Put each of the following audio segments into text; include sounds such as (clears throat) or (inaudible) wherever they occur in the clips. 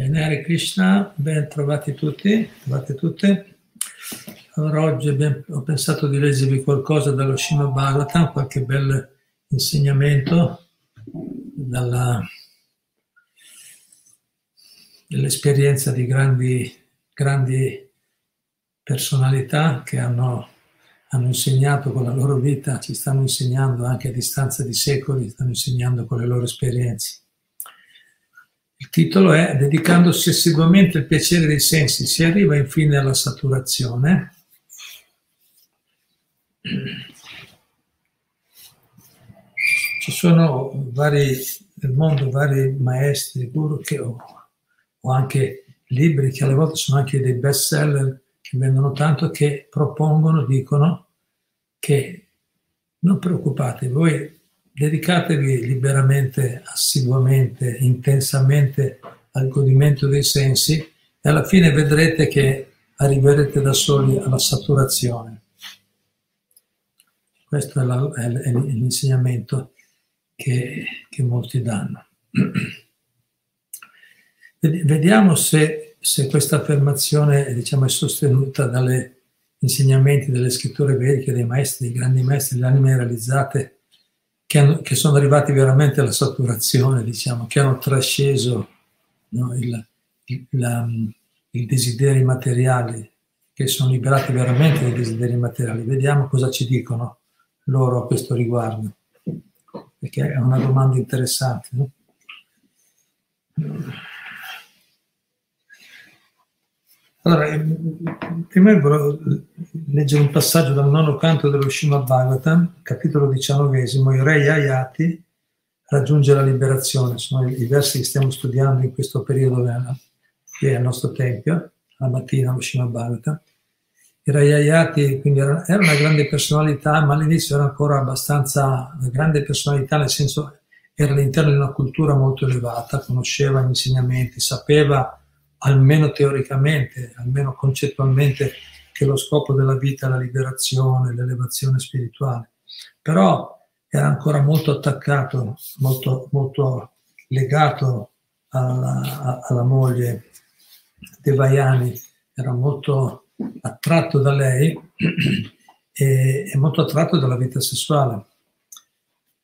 Bene, Krishna, ben trovati tutti, trovate tutte. Allora oggi abbiamo, ho pensato di leggervi qualcosa dallo Srimad Bhagavatam, qualche bel insegnamento dalla, dell'esperienza di grandi, grandi personalità che hanno, hanno insegnato con la loro vita, ci stanno insegnando anche a distanza di secoli, stanno insegnando con le loro esperienze. Il titolo è Dedicandosi assiduamente al piacere dei sensi, si arriva infine alla saturazione. Ci sono vari, nel mondo vari maestri, guru che ho, o anche libri che alle volte sono anche dei best seller che vendono tanto che propongono, dicono che non preoccupatevi, voi dedicatevi liberamente, assiduamente, intensamente al godimento dei sensi e alla fine vedrete che arriverete da soli alla saturazione. Questo è, la, è l'insegnamento che, che, molti danno. (clears throat) Vediamo se, se questa affermazione diciamo, è sostenuta dagli insegnamenti delle scritture vediche, dei maestri, dei grandi maestri, delle anime realizzate che, che, sono arrivati veramente alla saturazione, diciamo, che hanno trasceso no, il, il, la, i desideri materiali, che sono liberati veramente dai desideri materiali. Vediamo cosa ci dicono loro a questo riguardo, perché è una domanda interessante. No? Allora, ehm, prima voglio leggere un passaggio dal nono canto dello Srimad Bhagavatam, capitolo diciannovesimo, il re Ayati raggiunge la liberazione. Sono i versi che stiamo studiando in questo periodo qui al nostro tempio, la mattina allo Srimad Bhagavatam. Il re Ayati quindi era, era, una grande personalità, ma all'inizio era ancora abbastanza una grande personalità, nel senso era all'interno di una cultura molto elevata, conosceva gli insegnamenti, sapeva almeno teoricamente, almeno concettualmente, che lo scopo della vita è la liberazione, l'elevazione spirituale. Però era ancora molto attaccato, molto, molto legato alla, alla moglie Devayani, era molto attratto da lei (clears throat) e, e molto attratto dalla vita sessuale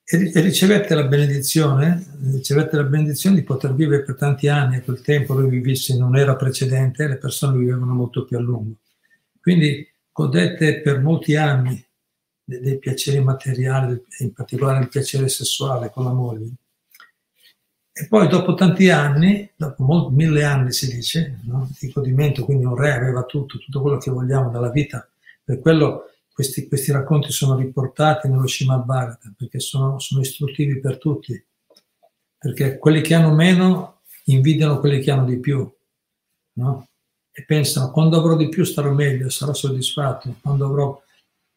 e ricevette la benedizione, ricevette la benedizione di poter vivere per tanti anni, a quel tempo lui vivesse in un'era precedente, le persone vivevano molto più a lungo. Quindi godette per molti anni dei, dei piaceri materiali, in particolare il piacere sessuale con la moglie. E poi dopo tanti anni, dopo molti, mille anni si dice, no? di godimento, quindi un re aveva tutto, tutto quello che vogliamo dalla vita, per quello questi, questi, racconti sono riportati nello Srimad Bhagavatam perché sono, sono, istruttivi per tutti, perché quelli che hanno meno invidiano quelli che hanno di più, no? E pensano, quando avrò di più starò meglio, sarò soddisfatto, quando avrò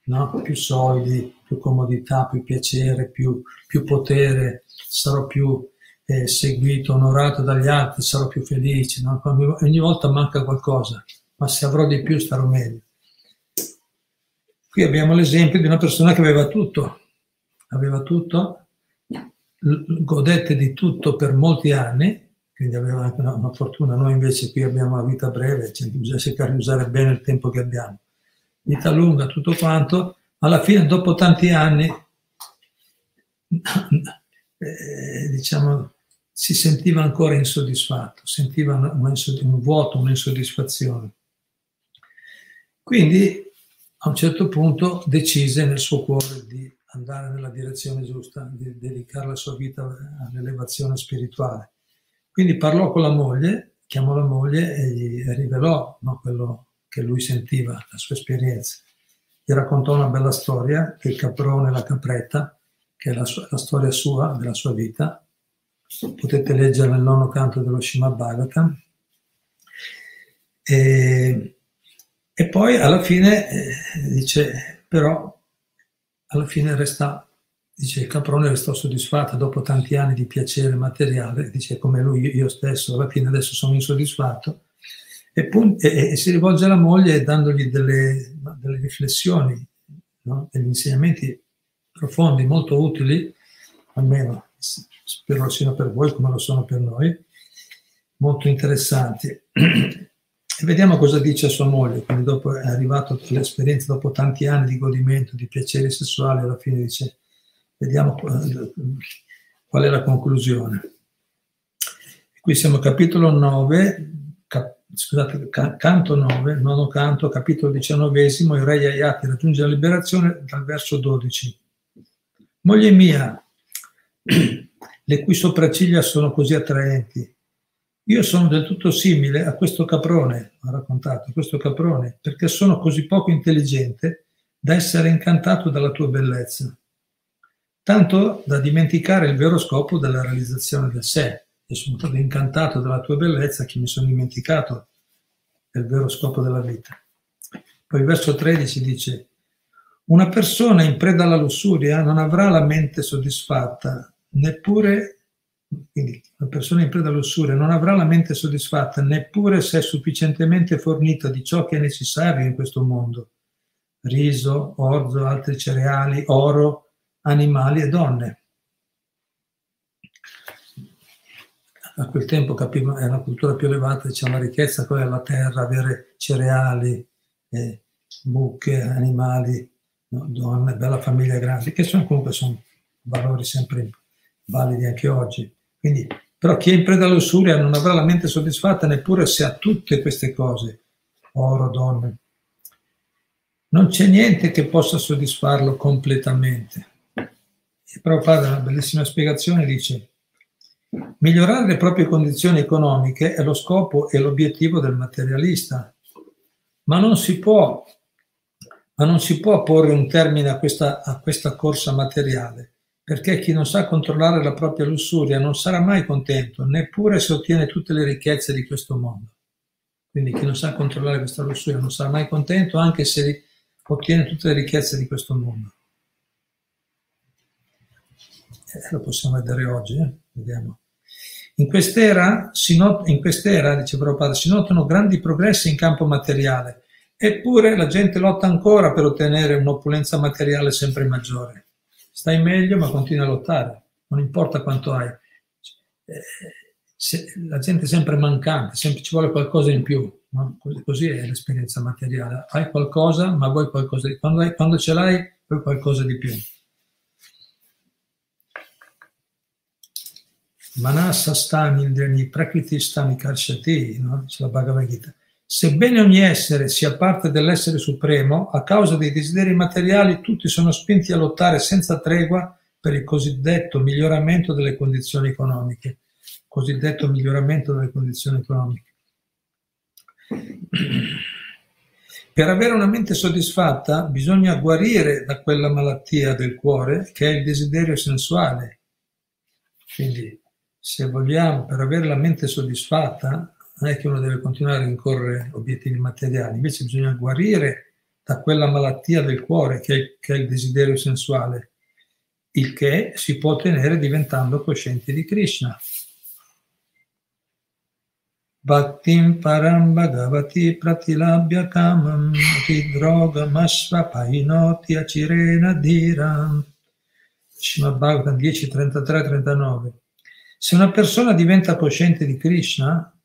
no, più soldi, più comodità, più piacere, più, più potere, sarò più eh, seguito, onorato dagli altri, sarò più felice, no? ogni volta manca qualcosa, ma se avrò di più starò meglio. Qui abbiamo l'esempio di una persona che aveva tutto, aveva tutto, godette di tutto per molti anni, quindi aveva anche una, una fortuna. Noi invece qui abbiamo una vita breve, cioè bisogna cercare di usare bene il tempo che abbiamo. Vita lunga, tutto quanto, alla fine, dopo tanti anni, (clears throat) eh, diciamo, si sentiva ancora insoddisfatto, sentiva un, un vuoto, un'insoddisfazione. Quindi a un certo punto decise nel suo cuore di andare nella direzione giusta, di dedicare la sua vita all'elevazione spirituale. Quindi parlò con la moglie, chiamò la moglie e gli rivelò no, quello che lui sentiva, la sua esperienza. Gli raccontò una bella storia, il caprone e la capretta, che è la, sua, la storia sua, della sua vita. Potete leggere nel nono canto dello Srimad Bhagavatam. E poi alla fine eh, dice, però alla fine resta, dice, il caprone restò soddisfatto dopo tanti anni di piacere materiale, dice come lui, io stesso, alla fine adesso sono insoddisfatto, e, e, e si rivolge alla moglie dandogli delle, delle riflessioni, no? degli insegnamenti profondi, molto utili, almeno spero siano per voi come lo sono per noi, molto interessanti. (clears throat) E vediamo cosa dice a sua moglie, quindi dopo è arrivato l'esperienza, dopo tanti anni di godimento, di piaceri sessuali, alla fine dice, vediamo qual è la conclusione. Qui siamo a capitolo 9, cap, scusate, canto 9, nono canto, capitolo diciannovesimo, il re Yayati raggiunge la liberazione dal verso 12. Moglie mia, (clears throat) le cui sopracciglia sono così attraenti, io sono del tutto simile a questo caprone, ha raccontato, questo caprone, perché sono così poco intelligente da essere incantato dalla tua bellezza, tanto da dimenticare il vero scopo della realizzazione del sé. E sono stato incantato dalla tua bellezza che mi sono dimenticato del vero scopo della vita. Poi verso 13 dice, una persona in preda alla lussuria non avrà la mente soddisfatta, neppure quindi la persona in preda all'usura non avrà la mente soddisfatta neppure se è sufficientemente fornita di ciò che è necessario in questo mondo. Riso, orzo, altri cereali, oro, animali e donne. A quel tempo capivo, è una cultura più elevata, c'è una ricchezza, è la terra, avere cereali, eh, buche, animali, no, donne, bella famiglia grande, che sono comunque sono valori sempre validi anche oggi. Quindi, però chi è in preda all'ussuria non avrà la mente soddisfatta neppure se ha tutte queste cose, oro, donne. Non c'è niente che possa soddisfarlo completamente. E Prabhupada, una bellissima spiegazione, dice migliorare le proprie condizioni economiche è lo scopo e l'obiettivo del materialista, ma non si può, non si può porre un termine a questa, a questa corsa materiale perché chi non sa controllare la propria lussuria non sarà mai contento, neppure se ottiene tutte le ricchezze di questo mondo. Quindi chi non sa controllare questa lussuria non sarà mai contento anche se ottiene tutte le ricchezze di questo mondo. Eh, lo possiamo vedere oggi, eh? vediamo. In quest'era, not- in quest'era, dice Prabhupada, si notano grandi progressi in campo materiale, eppure la gente lotta ancora per ottenere un'opulenza materiale sempre maggiore stai meglio ma continui a lottare, non importa quanto hai. Eh, se, la gente è sempre mancante, sempre ci vuole qualcosa in più, no? così è l'esperienza materiale. Hai qualcosa ma vuoi qualcosa di più, quando, quando ce l'hai vuoi qualcosa di più. Manasa stani prakriti stani karshati? C'è la Bhagavad Gita. Sebbene ogni essere sia parte dell'essere supremo, a causa dei desideri materiali tutti sono spinti a lottare senza tregua per il cosiddetto miglioramento delle condizioni economiche. Cosiddetto miglioramento delle condizioni economiche. (clears throat) Per avere una mente soddisfatta bisogna guarire da quella malattia del cuore che è il desiderio sensuale. Quindi, se vogliamo, per avere la mente soddisfatta, non è che uno deve continuare a rincorrere obiettivi materiali, invece bisogna guarire da quella malattia del cuore che è, che è il desiderio sensuale, il che si può ottenere diventando coscienti di Krishna. Bhaktim param bhagavati pratilabhya kamam droga masva painoti acirena dhiram. Srimad Bhagavatam 10, 33, 39. Se una persona diventa cosciente di Krishna,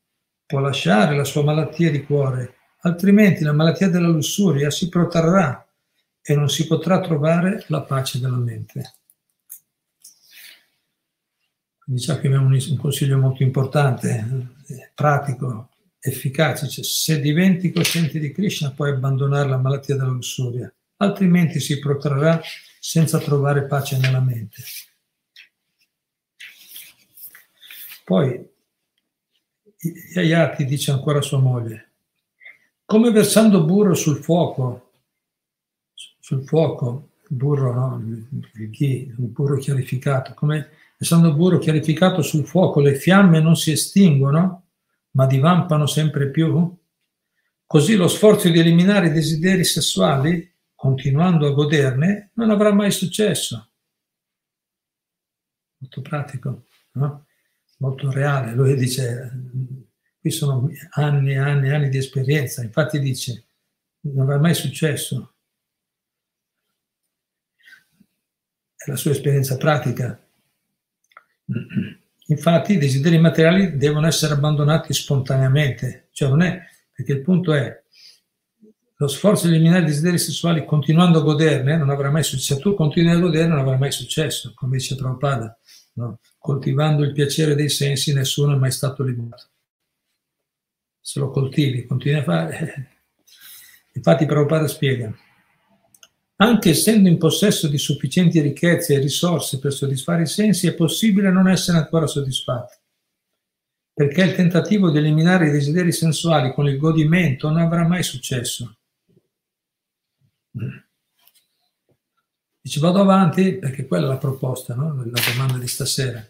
può lasciare la sua malattia di cuore, altrimenti la malattia della lussuria si protrarrà e non si potrà trovare la pace della mente. Quindi già che abbiamo un consiglio molto importante, eh, pratico, efficace, cioè se diventi cosciente di Krishna puoi abbandonare la malattia della lussuria, altrimenti si protrarrà senza trovare pace nella mente. Poi Yayati dice ancora sua moglie, come versando burro sul fuoco, sul fuoco, burro, no? il, ghee, il burro chiarificato, come versando burro chiarificato sul fuoco, le fiamme non si estinguono, ma divampano sempre più, Così lo sforzo di eliminare i desideri sessuali, continuando a goderne, non avrà mai successo. Molto pratico, no? Molto reale. Lui dice, qui sono anni e anni e anni di esperienza, infatti dice, non avrà mai successo. È la sua esperienza pratica. Infatti i desideri materiali devono essere abbandonati spontaneamente, cioè non è, perché il punto è lo sforzo di eliminare i desideri sessuali continuando a goderne non avrà mai successo, se tu continui a godere non avrà mai successo, come dice Prabhupada, no? Coltivando il piacere dei sensi nessuno è mai stato liberato. Se lo coltivi, continui a fare. (laughs) Infatti Prabhupada spiega, anche essendo in possesso di sufficienti ricchezze e risorse per soddisfare i sensi, è possibile non essere ancora soddisfatti, perché il tentativo di eliminare i desideri sensuali con il godimento non avrà mai successo. Dice vado avanti perché quella è la proposta, no? la domanda di stasera.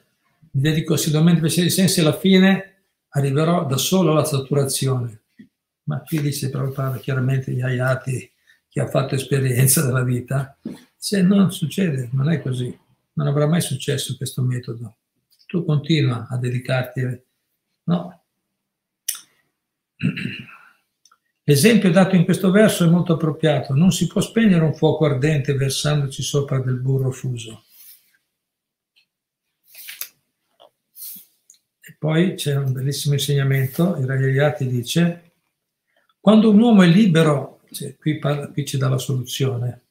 Mi dedico assiduamente ai dei sensi e alla fine arriverò da solo alla saturazione. Ma qui dice Prabhupada chiaramente gli ayati chi ha fatto esperienza della vita, se non succede, non è così, non avrà mai successo questo metodo. Tu continua a dedicarti, no? L'esempio dato in questo verso è molto appropriato. Non si può spegnere un fuoco ardente versandoci sopra del burro fuso. Poi c'è un bellissimo insegnamento, il Rayayati dice, quando un uomo è libero cioè, qui, parla, qui ci dà la soluzione.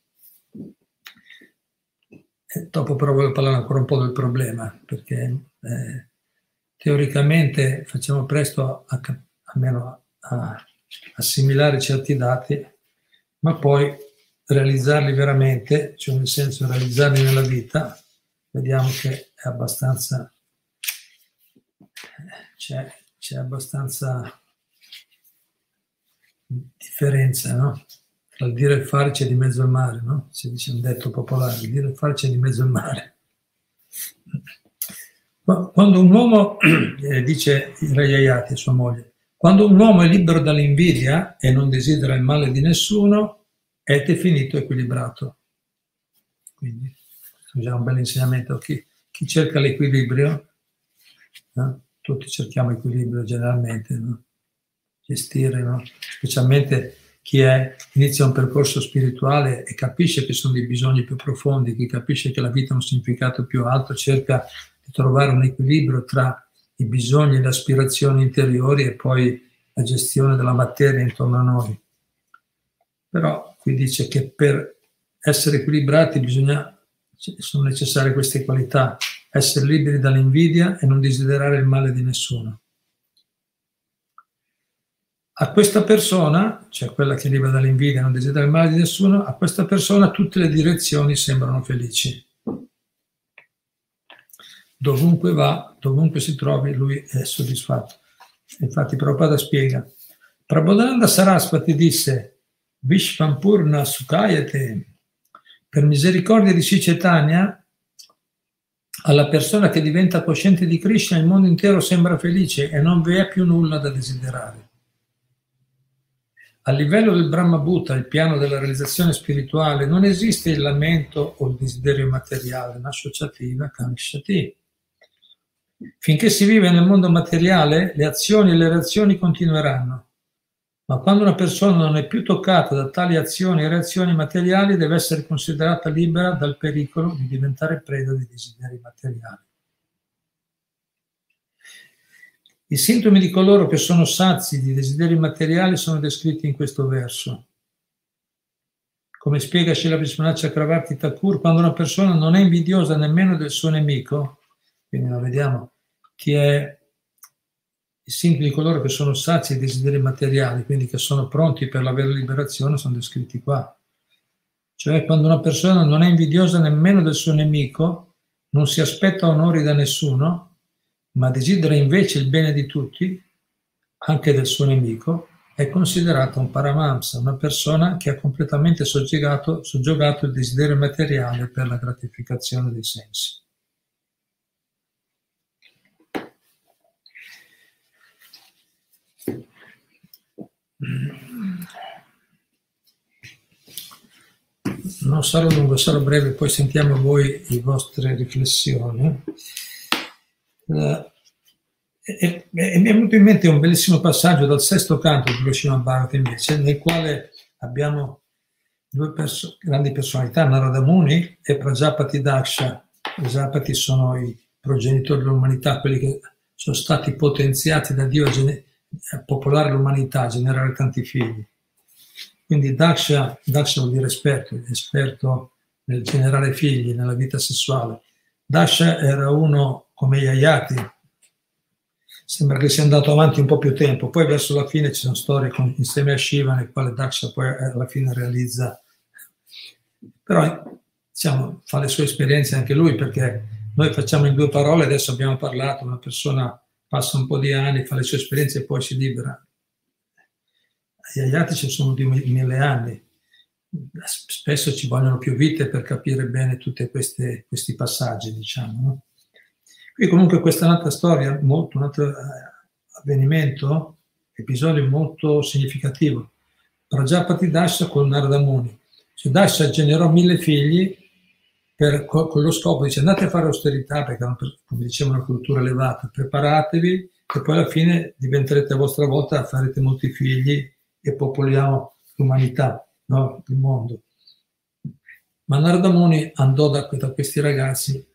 E dopo però voglio parlare ancora un po' del problema, perché eh, teoricamente facciamo presto a, a, a assimilare certi dati, ma poi realizzarli veramente, cioè nel senso realizzarli nella vita, vediamo che è abbastanza, c'è, c'è abbastanza differenza, no? Tra il dire e fare c'è di mezzo al mare, no? Si dice un detto popolare, dire e fare c'è di mezzo al mare. Quando un uomo, (clears throat) eh, dice Rayayati a sua moglie, quando un uomo è libero dall'invidia e non desidera il male di nessuno, è definito equilibrato. Quindi, è già un bel insegnamento. Chi, chi cerca l'equilibrio, no? Tutti cerchiamo equilibrio generalmente, no? gestire, no? specialmente chi è, inizia un percorso spirituale e capisce che sono dei bisogni più profondi, chi capisce che la vita ha un significato più alto, cerca di trovare un equilibrio tra i bisogni e le aspirazioni interiori e poi la gestione della materia intorno a noi. Però qui dice che per essere equilibrati bisogna, sono necessarie queste qualità, essere liberi dall'invidia e non desiderare il male di nessuno. A questa persona, cioè quella che libera dall'invidia e non desidera il male di nessuno, a questa persona tutte le direzioni sembrano felici. Dovunque va, dovunque si trovi, lui è soddisfatto. Infatti Prabhupada spiega, Prabodhananda Saraswati disse, Vishvampurna Sukayate, per misericordia di Sicetania, alla persona che diventa cosciente di Krishna il mondo intero sembra felice e non vi è più nulla da desiderare. A livello del Brahma Bhuta, il piano della realizzazione spirituale, non esiste il lamento o il desiderio materiale, Nashochativa Kamishati. Finché si vive nel mondo materiale, le azioni e le reazioni continueranno. Ma quando una persona non è più toccata da tali azioni e reazioni materiali, deve essere considerata libera dal pericolo di diventare preda di desideri materiali. I sintomi di coloro che sono sazi di desideri materiali sono descritti in questo verso. Come spiega Shila Vishwanath Chakravarti Thakur, quando una persona non è invidiosa nemmeno del suo nemico, quindi lo vediamo chi è i sintomi di coloro che sono sazi di desideri materiali, quindi che sono pronti per la vera liberazione, sono descritti qua. Cioè quando una persona non è invidiosa nemmeno del suo nemico, non si aspetta onori da nessuno, ma desidera invece il bene di tutti, anche del suo nemico, è considerata un paramamsa, una persona che ha completamente soggiogato il desiderio materiale per la gratificazione dei sensi. Non sarò lungo, sarò breve, poi sentiamo voi le vostre riflessioni. Eh, e, mi è venuto in mente un bellissimo passaggio dal sesto canto di Hiroshima Bharat invece, nel quale abbiamo due perso- grandi personalità, Narada Muni e Prajapati Daksha. Prajapati sono i progenitori dell'umanità, quelli che sono stati potenziati da Dio a, gene- popolare l'umanità, generare tanti figli. Quindi Daksha, Daksha vuol dire esperto, esperto nel generare figli, nella vita sessuale. Daksha era uno come Yayati, sembra che sia andato avanti un po' più tempo, poi verso la fine ci sono storie con, insieme a Shiva nel quale Daksha poi alla fine realizza, però diciamo, fa le sue esperienze anche lui perché noi facciamo in due parole, adesso abbiamo parlato, una persona passa un po' di anni, fa le sue esperienze e poi si libera agli altri ci sono di mille anni. Spesso ci vogliono più vite per capire bene tutti questi passaggi, diciamo. No? Qui comunque questa è un'altra storia, molto, un altro eh, avvenimento, episodio molto significativo. Prajapati Dasha con Narada Muni. Cioè Dasha generò mille figli per, con, lo scopo, dice andate a fare austerità perché come diceva una cultura elevata, preparatevi e poi alla fine diventerete a vostra volta, farete molti figli e popoliamo l'umanità, no? il mondo. Ma Narada Muni andò da, da, questi ragazzi,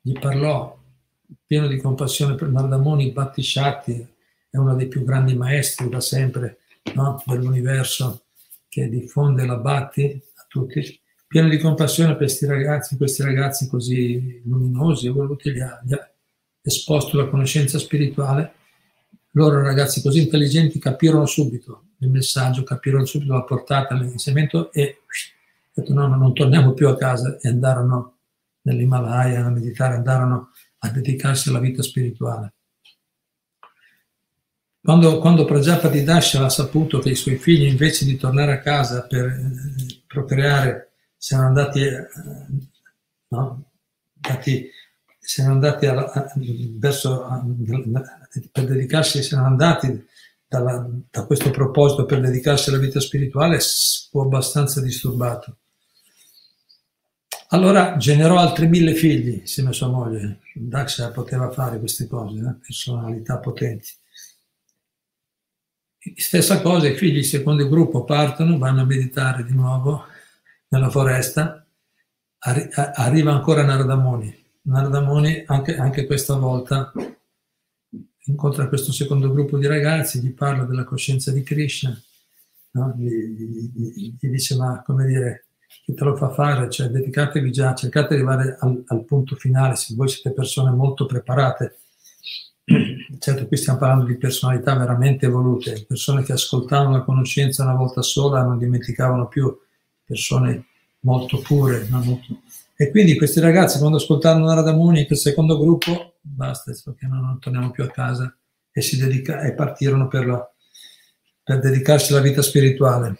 gli parlò, pieno di compassione per Bhatti Shakti è uno dei più grandi maestri da sempre no? dell'universo che diffonde la Bhatti a tutti, pieno di compassione per questi ragazzi, questi ragazzi così luminosi, evoluti, gli ha, gli ha esposto la conoscenza spirituale. Loro ragazzi così intelligenti capirono subito il messaggio, capirono subito la portata dell'insegnamento e detto no, no, non torniamo più a casa e andarono nell'Himalaya a meditare, andarono a dedicarsi alla vita spirituale. Quando, quando Prajapati Dasha ha saputo che i suoi figli invece di tornare a casa per eh, procreare si erano andati, eh, no, andati, si erano andati a, a, verso, per dedicarsi, si erano andati dalla, da questo proposito per dedicarsi alla vita spirituale fu abbastanza disturbato. Allora generò altri mille figli insieme a sua moglie. Daxa poteva fare queste cose, eh? personalità potenti. Stessa cosa, i figli, secondo il gruppo, partono, vanno a meditare di nuovo nella foresta. Arri- arriva ancora Nardamoni. Nardamoni anche, anche questa volta incontra questo secondo gruppo di ragazzi, gli parla della coscienza di Krishna, no? gli, gli, gli, dice ma come dire, chi te lo fa fare? Cioè dedicatevi già, cercate di arrivare al, al punto finale, se voi siete persone molto preparate. (clears throat) Certo, qui stiamo parlando di personalità veramente evolute, persone che ascoltavano la conoscenza una volta sola non dimenticavano più, persone molto pure. Molto... E quindi questi ragazzi quando ascoltarono Narada Muni, il secondo gruppo, basta, perché non, non torniamo più a casa e, si dedica, e partirono per, la, per dedicarsi alla vita spirituale.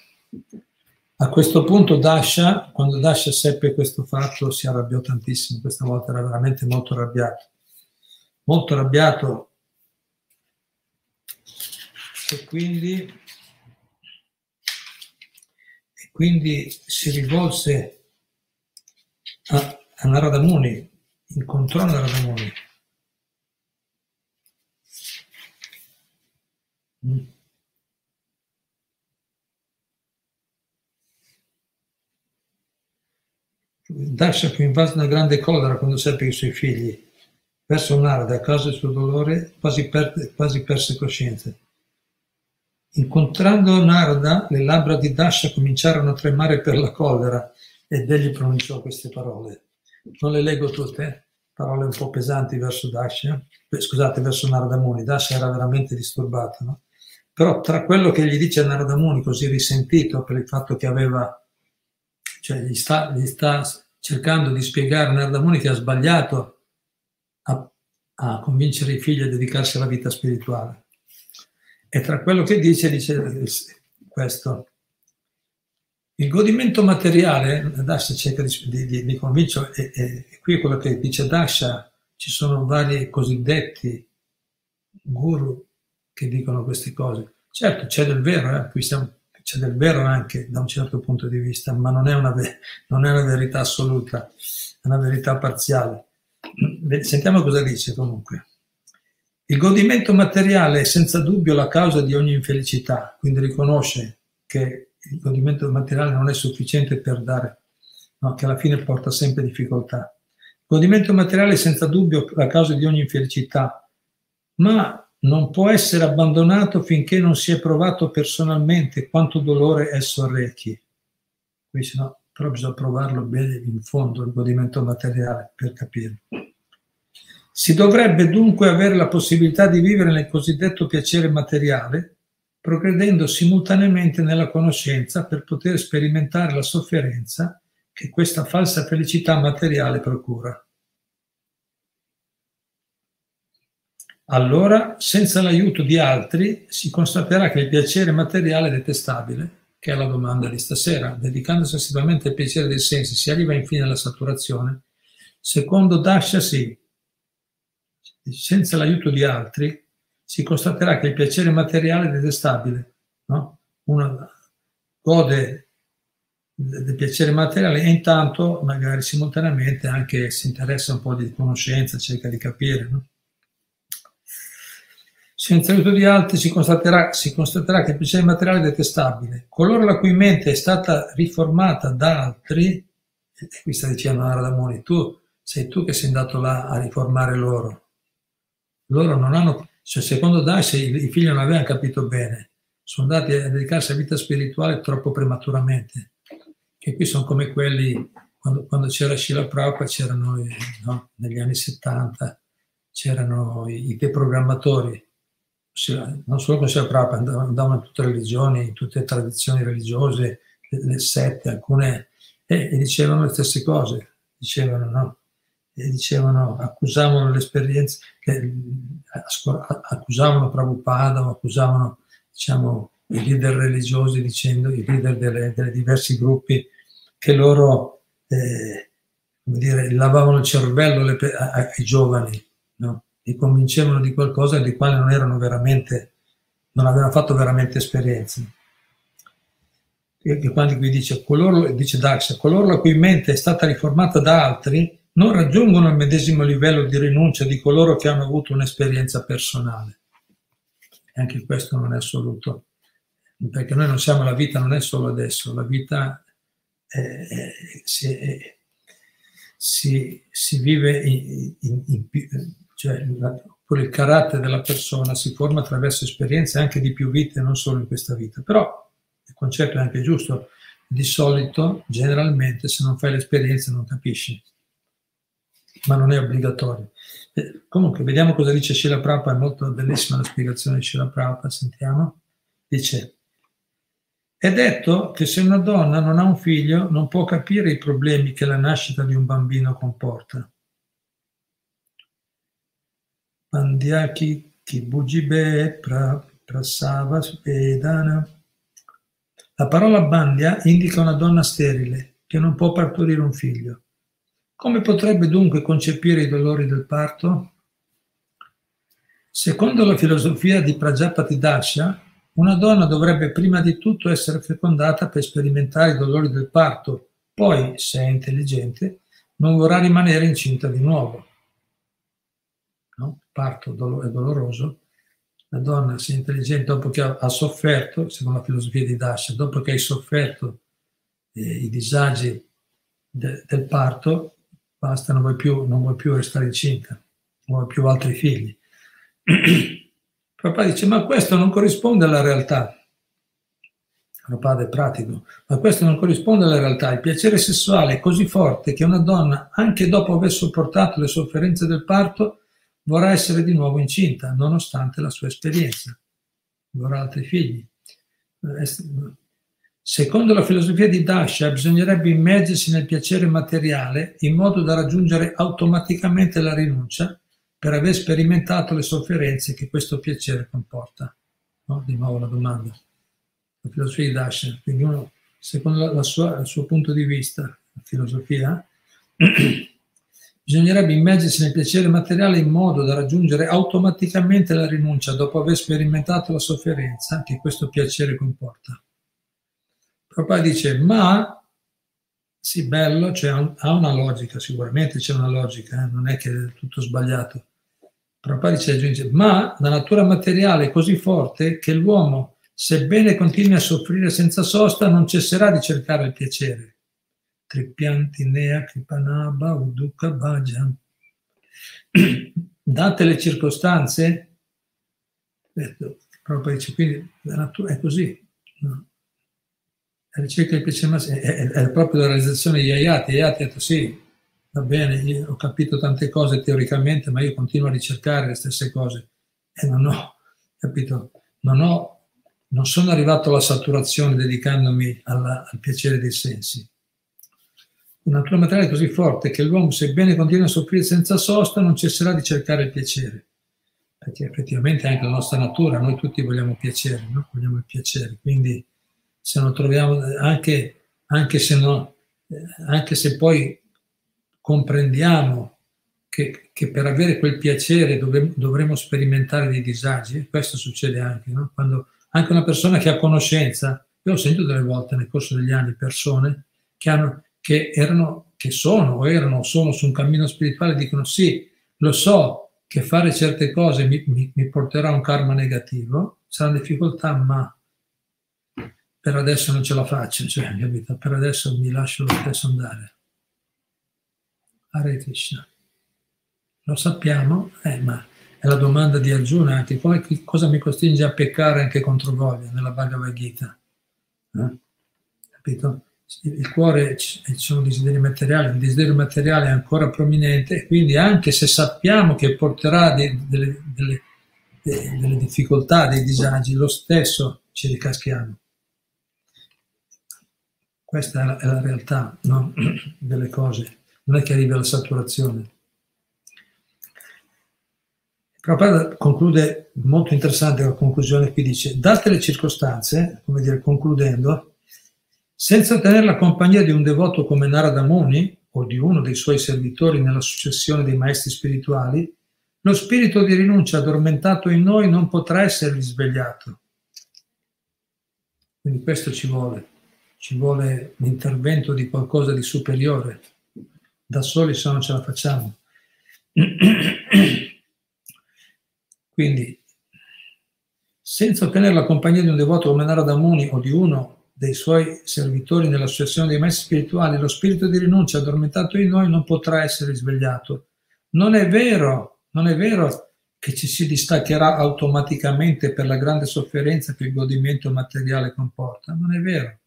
A questo punto Dasha, quando Dasha seppe questo fatto, si arrabbiò tantissimo, questa volta era veramente molto arrabbiato. Molto arrabbiato e quindi, quindi si rivolse a, a Narada Muni, incontrò Narada Muni Dasha fu invaso da grande collera quando seppe i suoi figli, verso Narada a causa del suo dolore, quasi, per, quasi perse coscienza. Incontrando Narada, le labbra di Dasha cominciarono a tremare per la collera ed egli pronunciò queste parole. Non le leggo tutte, parole un po' pesanti verso Dasha, eh, scusate, verso Narada Muni. Dasha era veramente disturbato, no? Però tra quello che gli dice Narada Muni, così risentito per il fatto che aveva, cioè gli sta, gli sta cercando di spiegare a Narada Muni che ha sbagliato a, a convincere i figli a dedicarsi alla vita spirituale. E tra quello che dice, dice questo. Il godimento materiale, Dasha cerca di, di, di convincere, e, e, qui quello che dice Dasha, ci sono vari cosiddetti guru che dicono queste cose. Certo, c'è del vero, eh? qui stiamo c'è del vero anche da un certo punto di vista, ma non è una, non è una verità assoluta, è una verità parziale. Sentiamo cosa dice comunque. Il godimento materiale è senza dubbio la causa di ogni infelicità, quindi riconosce che il godimento materiale non è sufficiente per dare, no, che alla fine porta sempre difficoltà. Il godimento materiale è senza dubbio la causa di ogni infelicità, ma non può essere abbandonato finché non si è provato personalmente quanto dolore esso arrechi. Quindi, no, però bisogna provarlo bene in fondo, il godimento materiale, per capirlo. Si dovrebbe dunque avere la possibilità di vivere nel cosiddetto piacere materiale, progredendo simultaneamente nella conoscenza per poter sperimentare la sofferenza che questa falsa felicità materiale procura. Allora, senza l'aiuto di altri, si constaterà che il piacere materiale è detestabile, che è la domanda di stasera. Dedicandosi assiduamente al piacere dei sensi, si arriva infine alla saturazione. Secondo Dasha, sì. Senza l'aiuto di altri, si constaterà che il piacere materiale è detestabile. No? Uno gode del piacere materiale e intanto magari simultaneamente anche si interessa un po' di conoscenza, cerca di capire. No? Senza aiuto di altri si constaterà, si constaterà che il piacere materiale è detestabile. Coloro la cui mente è stata riformata da altri, e qui sta dicendo Narada Muni, tu sei tu che sei andato là a riformare loro. Loro non hanno, cioè secondo Dash i figli non avevano capito bene, sono andati a dedicarsi a vita spirituale troppo prematuramente, che qui sono come quelli, quando, quando c'era Shila Prabhupada, c'erano no, negli anni 70, c'erano i, i deprogrammatori, non solo con Sia Prabhupada, andavano in tutte le religioni, in tutte le tradizioni religiose, le, le sette, alcune, e, e, dicevano le stesse cose, dicevano no, e dicevano, accusavano l'esperienza, che, accusavano Prabhupada o accusavano diciamo, i leader religiosi dicendo, i leader delle, delle diversi gruppi, che loro eh, dire, lavavano il cervello le, ai, ai giovani, no? li convincevano di qualcosa di quale non erano veramente, non avevano fatto veramente esperienze. E quando qui dice, coloro, dice Dax, coloro la cui mente è stata riformata da altri non raggiungono il medesimo livello di rinuncia di coloro che hanno avuto un'esperienza personale. E anche questo non è assoluto, perché noi non siamo, la vita non è solo adesso, la vita è, si, si, si, vive in, in, in, cioè il carattere della persona si forma attraverso esperienze anche di più vite, non solo in questa vita. Però il concetto è anche giusto, di solito, generalmente, se non fai l'esperienza non capisci, ma non è obbligatorio. Eh, comunque, vediamo cosa dice Sheila Prabhupada, è molto bellissima la spiegazione di Sheila Prabhupada, sentiamo. Dice, è detto che se una donna non ha un figlio non può capire i problemi che la nascita di un bambino comporta Kibujibe pra, Prasava Vedana. La parola Bandya indica una donna sterile che non può partorire un figlio. Come potrebbe dunque concepire i dolori del parto? Secondo la filosofia di Prajapati Dasha, una donna dovrebbe prima di tutto essere fecondata per sperimentare i dolori del parto, poi, se è intelligente, non vorrà rimanere incinta di nuovo no? parto è doloroso, la donna sia intelligente dopo che ha, sofferto, secondo la filosofia di Dasha, dopo che hai sofferto eh, i disagi de, del parto, basta, non vuoi, più, non vuoi più restare incinta, non vuoi più altri figli. (clears throat) Papà dice, ma questo non corrisponde alla realtà. Mio padre è pratico, ma questo non corrisponde alla realtà. Il piacere sessuale è così forte che una donna, anche dopo aver sopportato le sofferenze del parto, vorrà essere di nuovo incinta, nonostante la sua esperienza. Vorrà altri figli. Secondo la filosofia di Dasha, bisognerebbe immergersi nel piacere materiale in modo da raggiungere automaticamente la rinuncia per aver sperimentato le sofferenze che questo piacere comporta. No? Di nuovo la domanda. La filosofia di Dasha, quindi uno, secondo la sua, il suo punto di vista, la filosofia, (clears throat) Bisognerebbe immergersi nel piacere materiale in modo da raggiungere automaticamente la rinuncia dopo aver sperimentato la sofferenza che questo piacere comporta. Prabhupada dice, ma sì, bello, cioè, ha una logica, sicuramente c'è una logica, eh? non è che è tutto sbagliato. Prabhupada dice, aggiunge, ma la natura materiale è così forte che l'uomo, sebbene continui a soffrire senza sosta, non cesserà di cercare il piacere. Tripianti nea kripanaba uduka bhaja. (clears throat) Date le circostanze, Prabhupada dice, quindi la natura è così. No? La ricerca del piacere è, è, è, proprio la realizzazione di Ayati. Ayati ha detto sì, va bene, io ho capito tante cose teoricamente, ma io continuo a ricercare le stesse cose e non ho, capito, non ho, non sono arrivato alla saturazione dedicandomi alla, al piacere dei sensi. Una natura materiale è così forte che l'uomo, sebbene continui a soffrire senza sosta, non cesserà di cercare il piacere. Perché effettivamente anche la nostra natura, noi tutti vogliamo piacere, no? vogliamo il piacere. Quindi se non troviamo, anche, anche, se, no, anche se poi comprendiamo che, che, per avere quel piacere dovremo, dovremo sperimentare dei disagi, questo succede anche, no? Quando anche una persona che ha conoscenza, io ho sentito delle volte nel corso degli anni persone che, hanno, che, erano, che sono o erano sono su un cammino spirituale e dicono sì, lo so che fare certe cose mi, mi, mi porterà a un karma negativo, sarà difficoltà, ma per adesso non ce la faccio, cioè, capito? Per adesso mi lascio lo stesso andare. Hare Krishna. Lo sappiamo, eh, ma è la domanda di Arjuna anche, come, cosa mi costringe a peccare anche contro voglia nella Bhagavad Gita? Eh? Capito? Il cuore, ci sono desideri materiali, il desiderio materiale è ancora prominente e quindi anche se sappiamo che porterà dei, delle, delle, delle difficoltà, dei disagi, lo stesso ci ricaschiamo. Questa è la, realtà no? (clears throat) delle cose, non è che arrivi alla saturazione. Prabhupada conclude molto interessante la conclusione qui dice, date le circostanze, come dire, concludendo, senza ottenere la compagnia di un devoto come Narada Muni o di uno dei suoi servitori nella successione dei maestri spirituali, lo spirito di rinuncia addormentato in noi non potrà essere risvegliato. Quindi questo ci vuole ci vuole l'intervento di qualcosa di superiore. Da soli se non ce la facciamo. (clears throat) Quindi, senza ottenere la compagnia di un devoto come Narada Muni o di uno dei suoi servitori nell'associazione dei maestri spirituali, lo spirito di rinuncia addormentato in noi non potrà essere risvegliato. Non è vero, non è vero che ci si distaccherà automaticamente per la grande sofferenza che il godimento materiale comporta. Non è vero.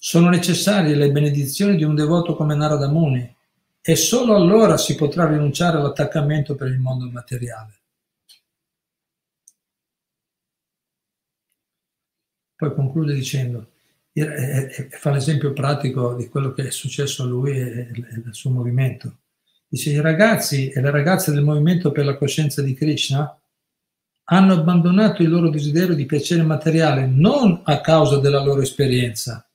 Sono necessarie le benedizioni di un devoto come Narada Muni e solo allora si potrà rinunciare all'attaccamento per il mondo materiale. Poi conclude dicendo, fa l'esempio pratico di quello che è successo a lui e al suo movimento. Dice, i ragazzi e le ragazze del movimento per la coscienza di Krishna hanno abbandonato il loro desiderio di piacere materiale non a causa della loro esperienza,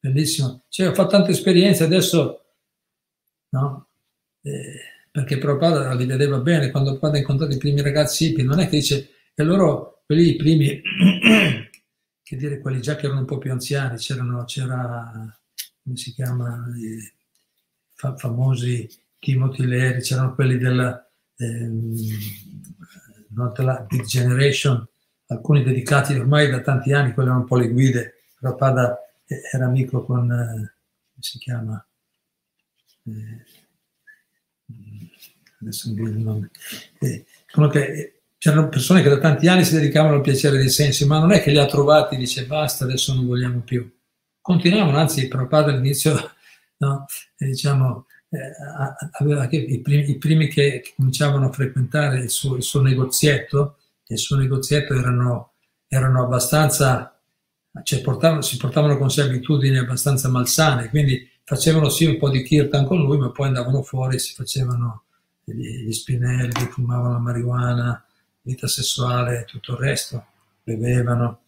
Bellissimo. Cioè, ho fatto tante esperienze, adesso, no? Eh, perché Prabhupada li vedeva bene, quando ha incontrato i primi ragazzi hippie, non è che dice, e loro, quelli i primi, (clears throat) che dire, quelli già che erano un po' più anziani, c'erano, c'era, come si chiama, eh, fa, famosi Timothy Leary, c'erano quelli della, eh, della Big Generation, alcuni dedicati ormai da tanti anni, quelle erano un po' le guide, Prabhupada era amico con, eh, come si chiama? Eh, adesso non il nome. Eh, c'erano persone che da tanti anni si dedicavano al piacere dei sensi, ma non è che li ha trovati e dice basta, adesso non vogliamo più. Continuavano, anzi, Prabhupada all'inizio, (laughs) no, diciamo, eh, aveva che, i, primi, i, primi, che cominciavano a frequentare il suo, il suo negozietto, il suo negozietto erano, erano abbastanza cioè portavano, si portavano con sé abitudini abbastanza malsane, quindi facevano sì un po' di kirtan con lui, ma poi andavano fuori e si facevano gli, spinelli, fumavano la marijuana, vita sessuale, tutto il resto, bevevano.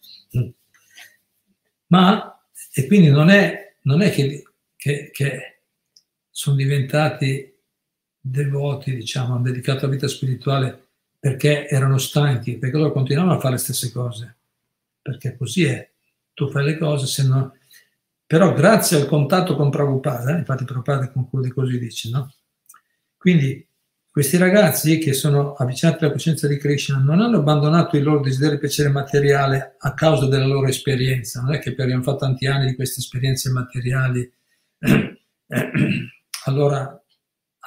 Ma, e quindi non è, non è che, che, che sono diventati devoti, diciamo, hanno dedicato la vita spirituale perché erano stanchi, perché loro continuavano a fare le stesse cose, perché così è tu fai le cose, se no... Però grazie al contatto con Prabhupada, infatti Prabhupada conclude così, dice, no? Quindi questi ragazzi che sono avvicinati alla coscienza di Krishna non hanno abbandonato il loro desiderio di piacere materiale a causa della loro esperienza, non è che abbiamo fatto tanti anni di queste esperienze materiali, (clears throat) allora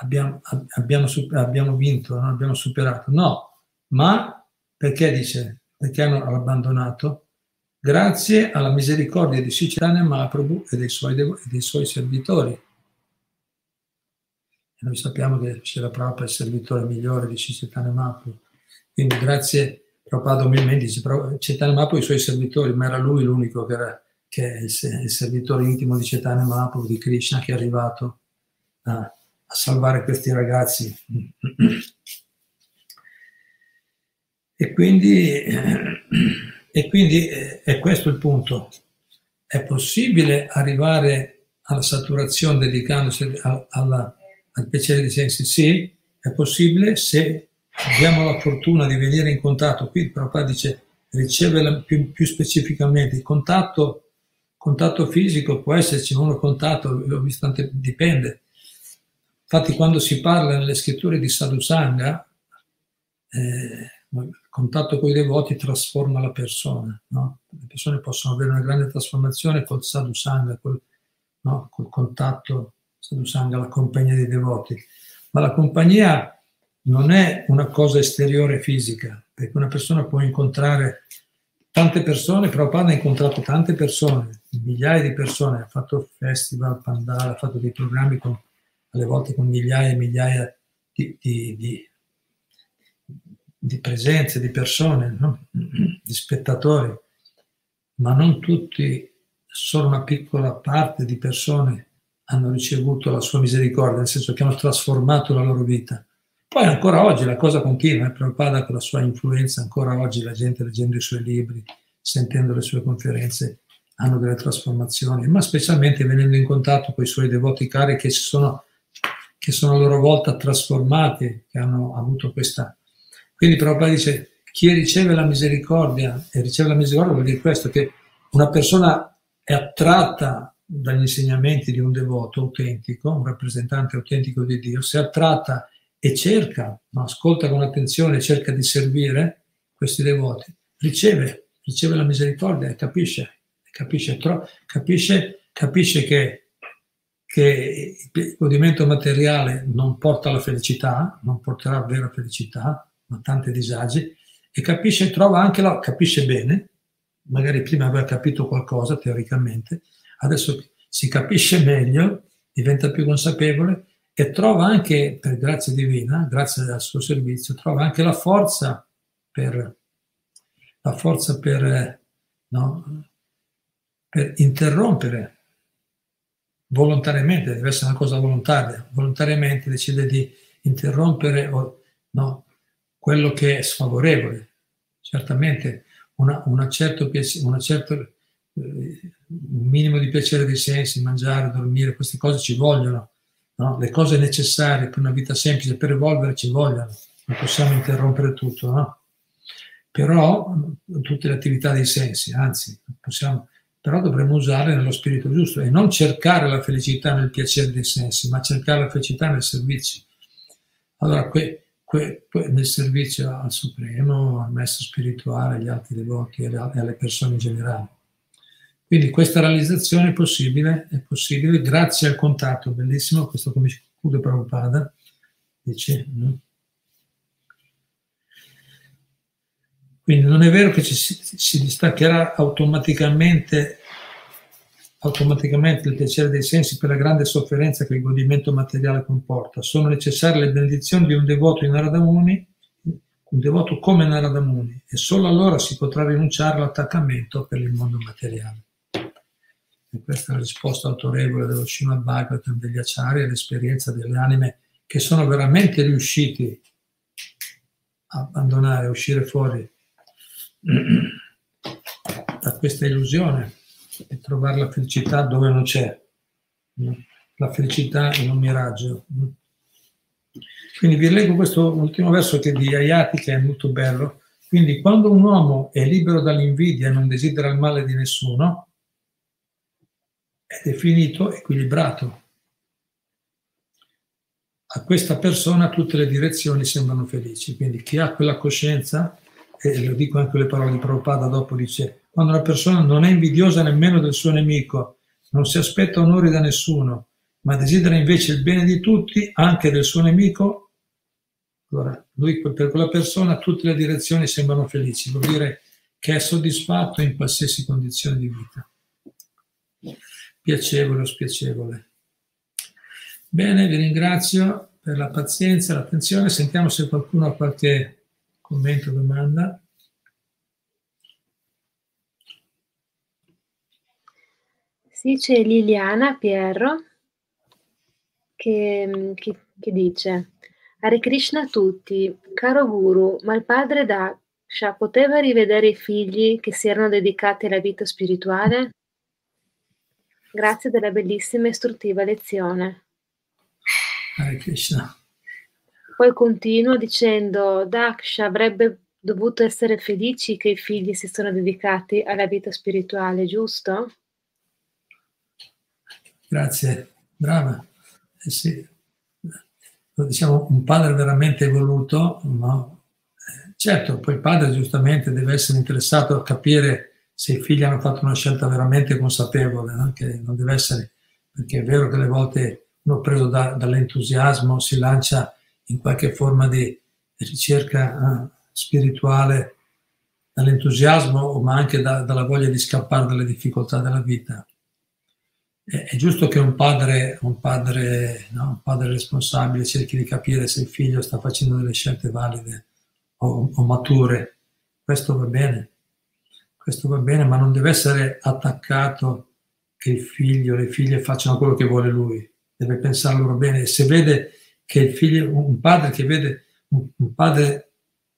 abbiamo, abbiamo, abbiamo vinto, abbiamo superato. No, ma perché dice? Perché hanno abbandonato? Grazie alla misericordia di Siciliano Mahaprabhu e dei suoi, dei suoi servitori. E noi sappiamo che c'era proprio il servitore migliore di Chaitanya Mahaprabhu. Quindi grazie, Prabhupada umilmente dice, Chaitanya Mahaprabhu e i suoi servitori, ma era lui l'unico che, era, che è il, servitore intimo di Chaitanya Mahaprabhu, di Krishna, che è arrivato a, a salvare questi ragazzi. (clears throat) E quindi, (clears throat) e quindi è questo il punto. È possibile arrivare alla saturazione dedicandosi alla, al piacere dei sensi? Sì, è possibile se abbiamo la fortuna di venire in contatto. Qui il Prabhupada dice riceve più, più, specificamente il contatto, contatto fisico, può esserci uno contatto, l'ho visto anche, dipende. Infatti quando si parla nelle scritture di Sadhusanga, eh, contatto con i devoti trasforma la persona, no? le persone possono avere una grande trasformazione col sadhusanga, col, no? col contatto sadhusanga, la compagnia dei devoti, ma la compagnia non è una cosa esteriore fisica, perché una persona può incontrare tante persone, Prabhupada ha incontrato tante persone, migliaia di persone, ha fatto festival, pandala, ha fatto dei programmi con, alle volte con migliaia e migliaia di, di, di di presenze, di persone, no? di spettatori, ma non tutti, solo una piccola parte di persone hanno ricevuto la sua misericordia, nel senso che hanno trasformato la loro vita. Poi ancora oggi la cosa continua, eh? Prabhupada con la sua influenza, ancora oggi la gente leggendo i suoi libri, sentendo le sue conferenze, hanno delle trasformazioni, ma specialmente venendo in contatto con i suoi devoti cari che, sono, che sono a loro volta trasformati, che hanno avuto questa quindi Prabhupada dice, chi riceve la misericordia, e riceve la misericordia vuol dire questo, che una persona è attratta dagli insegnamenti di un devoto autentico, un rappresentante autentico di Dio, si è attratta e cerca, no, ascolta con attenzione, cerca di servire questi devoti, riceve, riceve la misericordia e capisce, capisce, capisce, capisce che, che il godimento materiale non porta alla felicità, non porterà vera felicità, ma tanti disagi, e capisce, trova anche la, capisce bene, magari prima aveva capito qualcosa teoricamente, adesso si capisce meglio, diventa più consapevole e trova anche, per grazia divina, grazie al suo servizio, trova anche la forza per, la forza per, no, per interrompere volontariamente, deve essere una cosa volontaria, volontariamente decide di interrompere o, no, quello che è sfavorevole. Certamente una, una certo, una certo eh, minimo di piacere dei sensi, mangiare, dormire, queste cose ci vogliono. No? Le cose necessarie per una vita semplice, per evolvere ci vogliono. Non possiamo interrompere tutto, no? Però tutte le attività dei sensi, anzi, possiamo, però dovremmo usarle nello spirito giusto e non cercare la felicità nel piacere dei sensi, ma cercare la felicità nel servizio. Allora, que, nel servizio al Supremo, al Maestro spirituale, agli altri devoti e alle persone in generale. Quindi questa realizzazione è possibile, è possibile grazie al contatto, bellissimo, questo come chiude Prabhupada, dice, no? Quindi non è vero che ci si, si distaccherà automaticamente automaticamente il piacere dei sensi per la grande sofferenza che il godimento materiale comporta. Sono necessarie le benedizioni di un devoto in Naradamuni, un devoto come Naradamuni, e solo allora si potrà rinunciare all'attaccamento per il mondo materiale. E questa è la risposta autorevole dello Srimad Bhagavatam degli Acciari all'esperienza delle anime che sono veramente riusciti a abbandonare, a uscire fuori (clears throat) da questa illusione e trovare la felicità dove non c'è. La felicità in un miraggio. Quindi vi leggo questo ultimo verso che di Ayati che è molto bello, Quindi quando un uomo è libero dall'invidia e non desidera il male di nessuno, è definito equilibrato. A questa persona tutte le direzioni sembrano felici. Quindi chi ha quella coscienza, e lo dico anche le parole di Prabhupada dopo, dice, quando una persona non è invidiosa nemmeno del suo nemico, non si aspetta onori da nessuno, ma desidera invece il bene di tutti, anche del suo nemico, allora, lui per quella persona tutte le direzioni sembrano felici, vuol dire che è soddisfatto in qualsiasi condizione di vita. Piacevole o spiacevole. Bene, vi ringrazio per la pazienza l'attenzione. Sentiamo se qualcuno ha qualche commento domanda. Sì, c'è Liliana Pierro che, che, che dice Hare Krishna a tutti. Caro Guru, ma il padre Daksha poteva rivedere i figli che si erano dedicati alla vita spirituale? Grazie della bellissima e istruttiva lezione. Hare Krishna. Poi continua dicendo Daksha avrebbe dovuto essere felici che i figli si sono dedicati alla vita spirituale, giusto? Grazie, brava. Eh sì, diciamo, un padre veramente evoluto, no? certo, poi il padre giustamente deve essere interessato a capire se i figli hanno fatto una scelta veramente consapevole, no? che non deve essere, perché è vero che alle volte uno preso da, dall'entusiasmo si lancia in qualche forma di ricerca uh, spirituale, dall'entusiasmo, ma anche da, dalla voglia di scappare dalle difficoltà della vita è giusto che un padre, un, padre, no, un padre, responsabile cerchi di capire se il figlio sta facendo delle scelte valide o, o, mature. Questo va bene, questo va bene, ma non deve essere attaccato che il figlio le figlie facciano quello che vuole lui. Deve pensare loro bene. Se vede che il figlio, un padre che vede un padre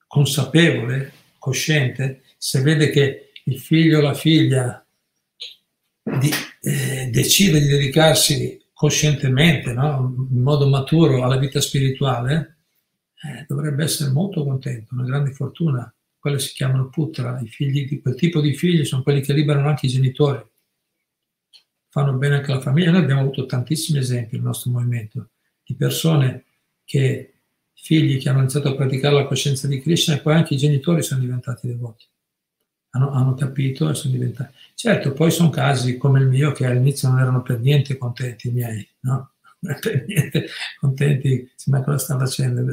consapevole, cosciente, se vede che il figlio o la figlia di, eh, decide di dedicarsi coscientemente, no? in modo maturo alla vita spirituale, eh, dovrebbe essere molto contento, una grande fortuna. Quelle si chiamano putra, i figli di quel tipo di figli sono quelli che liberano anche i genitori, fanno bene anche alla famiglia. Noi abbiamo avuto tantissimi esempi nel nostro movimento di persone che, figli che hanno iniziato a praticare la coscienza di Krishna e poi anche i genitori sono diventati devoti hanno, hanno capito e sono diventati. Certo, poi sono casi come il mio che all'inizio non erano per niente contenti i miei, no? per niente contenti, ma cosa sta facendo,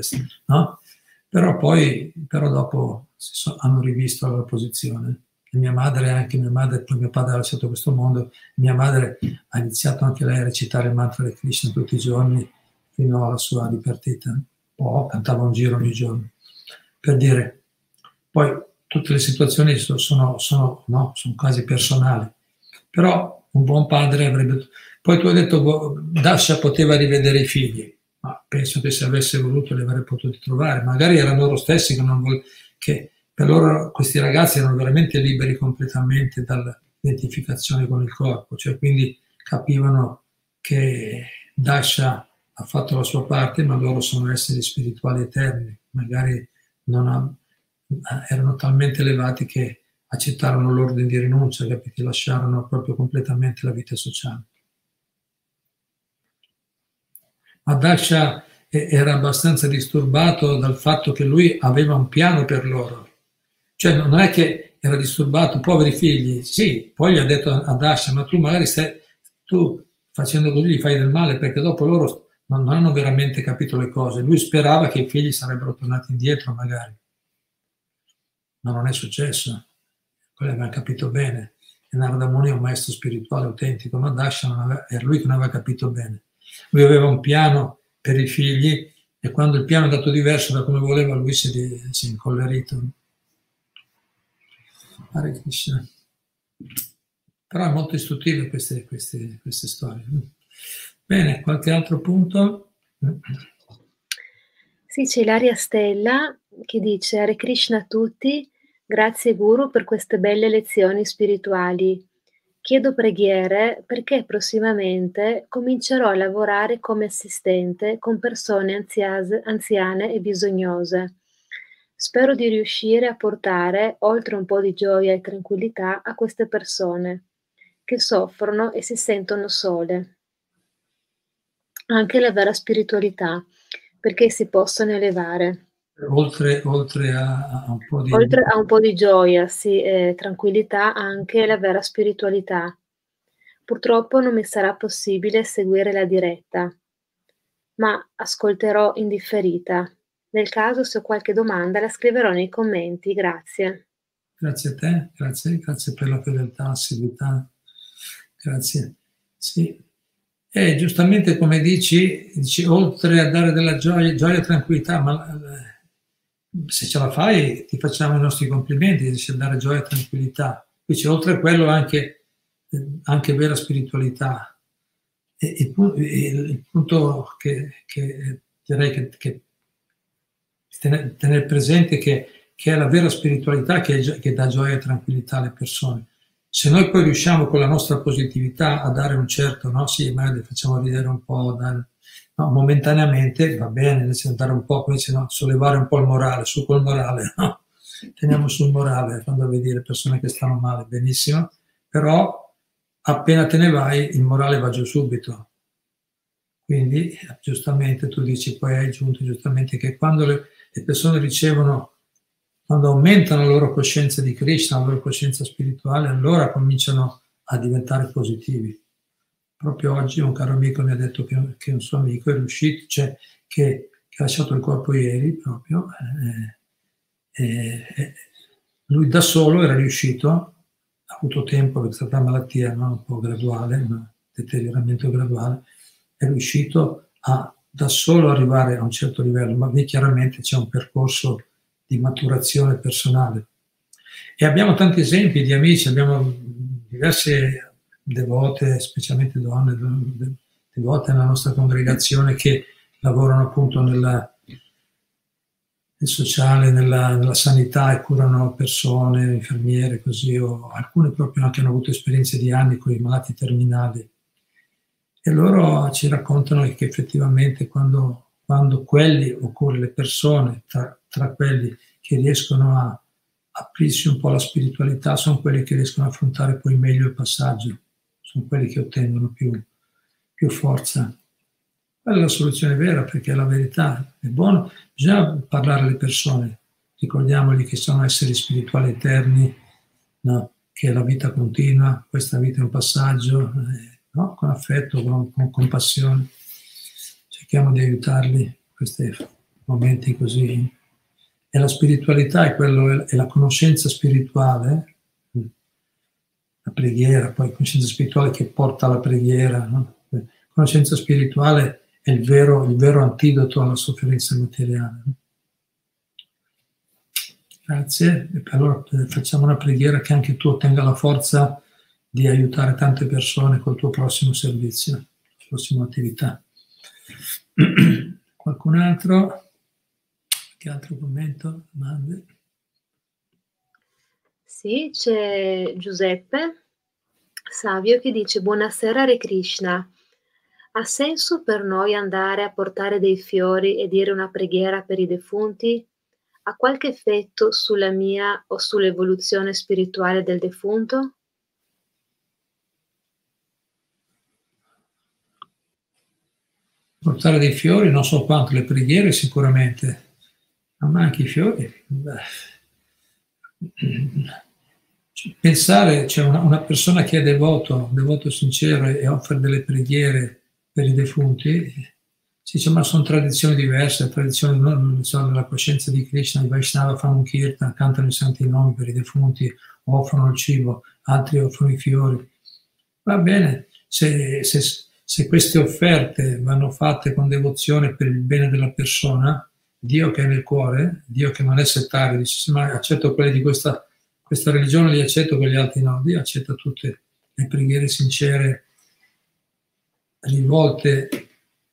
no? Però poi, però dopo so, hanno rivisto la loro posizione. E mia madre, anche mia madre, poi mio padre ha lasciato questo mondo, mia madre ha iniziato anche lei a recitare il mantra di Krishna tutti i giorni fino alla sua dipartita. O cantava un giro ogni giorno. Per dire, poi tutte le situazioni sono, sono, no, sono quasi personali. Però un buon padre avrebbe... Poi tu hai detto Dasha poteva rivedere i figli, ma penso che se avesse voluto li avrebbe potuti trovare. Magari erano loro stessi che, vol- che per loro questi ragazzi erano veramente liberi completamente dall'identificazione con il corpo, cioè quindi capivano che Dasha ha fatto la sua parte, ma loro sono esseri spirituali eterni, magari non, ha, erano talmente elevati che accettarono l'ordine di rinuncia, capite? lasciarono proprio completamente la vita sociale. Ma Daksha era abbastanza disturbato dal fatto che lui aveva un piano per loro. Cioè non è che era disturbato, poveri figli, sì, poi gli ha detto a Dasha, ma tu magari stai, tu facendo così gli fai del male perché dopo loro non hanno veramente capito le cose. Lui sperava che i figli sarebbero tornati indietro magari ma non è successo. Quello aveva capito bene. E Narada Muni è un maestro spirituale autentico, ma aveva, era lui che non aveva capito bene. Lui aveva un piano per i figli e quando il piano è andato diverso da come voleva, lui si, si è incollerito. Hare Krishna. Però è molto istruttive queste, queste, queste storie. Bene, qualche altro punto? Sì, c'è Ilaria Stella che dice Hare Krishna a tutti, grazie Guru per queste belle lezioni spirituali. Chiedo preghiere perché prossimamente comincerò a lavorare come assistente con persone anziase, anziane e bisognose. Spero di riuscire a portare, oltre un po' di gioia e tranquillità, a queste persone che soffrono e si sentono sole. Anche la vera spiritualità, perché si possono elevare. Oltre, oltre a, a, un po' di... Oltre a un po' di gioia, sì, e tranquillità, anche la vera spiritualità. Purtroppo non mi sarà possibile seguire la diretta, ma ascolterò in differita. Nel caso, se ho qualche domanda, la scriverò nei commenti. Grazie. Grazie a te, grazie, grazie per la fedeltà, assiduità. Grazie. Sì. E giustamente come dici, dici, oltre a dare della gioia, gioia e tranquillità, ma eh, se ce la fai ti facciamo i nostri complimenti, dici dare gioia e tranquillità. Quindi oltre a quello anche, eh, anche vera spiritualità. E, e, e il punto che, che direi che, che tenere, tenere presente che, che, è la vera spiritualità che, che dà gioia e tranquillità alle persone. Se noi poi riusciamo con la nostra positività a dare un certo, no? Sì, magari facciamo vedere un po', dare, no? momentaneamente va bene, nel senso dare un po', come dice, no? sollevare un po' il morale, su col morale, (laughs) no? Teniamo sul morale quando vedi le persone che stanno male, benissimo, però appena te ne vai il morale va giù subito. Quindi giustamente tu dici, poi hai aggiunto giustamente che quando le, le persone ricevono, quando aumentano la loro coscienza di Krishna, la loro coscienza spirituale, allora cominciano a diventare positivi. Proprio oggi un caro amico mi ha detto che, che un suo amico è riuscito, cioè che, che, ha lasciato il corpo ieri proprio, eh, eh, eh, lui da solo era riuscito, ha avuto tempo stata una malattia no? un po' graduale, un deterioramento graduale, è riuscito a da solo arrivare a un certo livello, ma lì chiaramente c'è un percorso di maturazione personale. E abbiamo tanti esempi di amici, abbiamo diverse devote, specialmente donne devote nella nostra congregazione che lavorano appunto nella, nel sociale, nella, nella, sanità e curano persone, infermiere, così, o alcune proprio anche hanno avuto esperienze di anni con i malati terminali. E loro ci raccontano che effettivamente quando, quando quelli, oppure le persone, tra, tra quelli che riescono a aprirsi un po' alla spiritualità, sono quelli che riescono a affrontare poi meglio il passaggio, sono quelli che ottengono più, più forza. Quella è la soluzione vera perché la verità, è buono, bisogna parlare alle persone, ricordiamogli che sono esseri spirituali eterni, no? che la vita continua, questa vita è un passaggio. Eh, no? con affetto, con, con compassione. Cerchiamo di aiutarli in questi momenti così. E la spiritualità è, quello, è la conoscenza spirituale, la preghiera, poi conoscenza spirituale che porta alla preghiera. No? Conoscenza spirituale è il vero, il vero antidoto alla sofferenza materiale. No? Grazie. E allora eh, facciamo una preghiera che anche tu ottenga la forza di aiutare tante persone col tuo prossimo servizio, prossima attività. (clears throat) Qualcun altro? Che altro commento? Domande? Sì, c'è Giuseppe Savio che dice Buonasera Hare Krishna. Ha senso per noi andare a portare dei fiori e dire una preghiera per i defunti? Ha qualche effetto sulla mia o sull'evoluzione spirituale del defunto? portare dei fiori, non so quanto, le preghiere sicuramente, ma anche i fiori. Beh. Pensare, c'è cioè una, una, persona che è devoto, devoto sincero e offre delle preghiere per i defunti, si dice ma sono tradizioni diverse, tradizioni non della coscienza di Krishna, i Vaishnava fanno un kirtan, cantano i santi nomi per i defunti, offrono il cibo, altri offrono i fiori. Va bene, se, se se queste offerte vanno fatte con devozione per il bene della persona, Dio che è nel cuore, Dio che non è settario, dice ma accetto quelli di questa, questa religione, li accetto, quegli altri no, Dio accetta tutte le preghiere sincere rivolte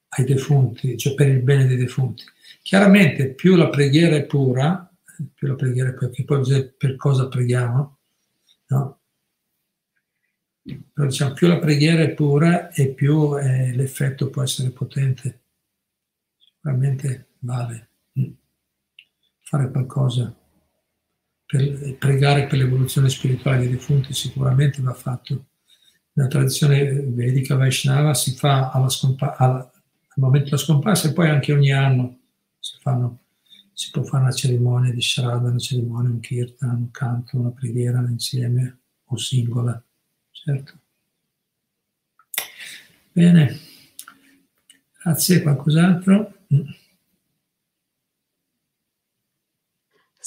ai defunti, cioè per il bene dei defunti. Chiaramente più la preghiera è pura, più la preghiera è pura, perché poi per cosa preghiamo, no? Però diciamo, più la preghiera è pura e più eh, l'effetto può essere potente. Sicuramente vale. Mm. fare qualcosa per pregare per l'evoluzione spirituale dei defunti sicuramente va fatto. Nella tradizione vedica Vaishnava si fa scompa- alla, al momento della scomparsa e poi anche ogni anno si, fanno, si può fare una cerimonia di Shraddha, una cerimonia, un kirtan, un canto, una preghiera insieme o singola, certo. Bene, grazie, qualcos'altro?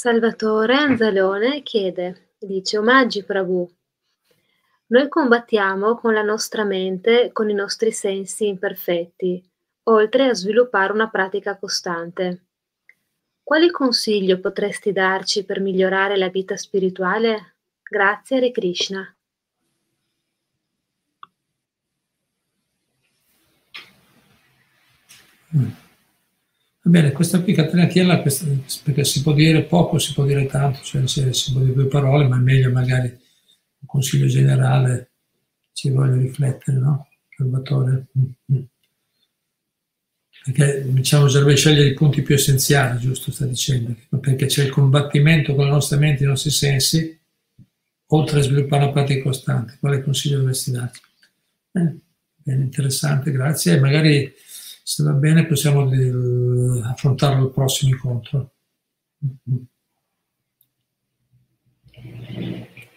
Salvatore Anzalone chiede, dice, omaggi Prabhu. Noi combattiamo con la nostra mente, con i nostri sensi imperfetti, oltre a sviluppare una pratica costante. Quali consiglio potresti darci per migliorare la vita spirituale? Grazie, Hare Krishna. Mm. Bene, questa qui Catenatiella, perché si può dire poco, si può dire tanto, cioè si può dire due parole, ma è meglio magari un consiglio generale, ci voglio riflettere, no? Salvatore. Mm-hmm. Perché diciamo bisognerebbe scegliere i punti più essenziali, giusto sta dicendo, perché c'è il combattimento con la nostra mente e i nostri sensi, oltre a sviluppare una pratica costante. Quale consiglio dovresti darci? Eh, bene, interessante, grazie. Magari se va bene possiamo affrontarlo al prossimo incontro.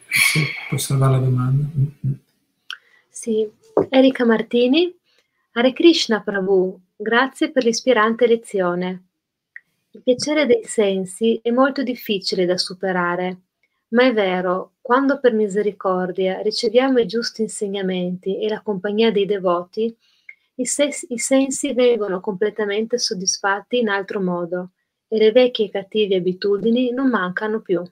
Sì, può salvare la domanda. Sì, Erika Martini. Hare Krishna Prabhu, grazie per l'ispirante lezione. Il piacere dei sensi è molto difficile da superare, ma è vero, quando per misericordia riceviamo i giusti insegnamenti e la compagnia dei devoti, i, ses- i sensi vengono completamente soddisfatti in altro modo e le vecchie cattive abitudini non mancano più.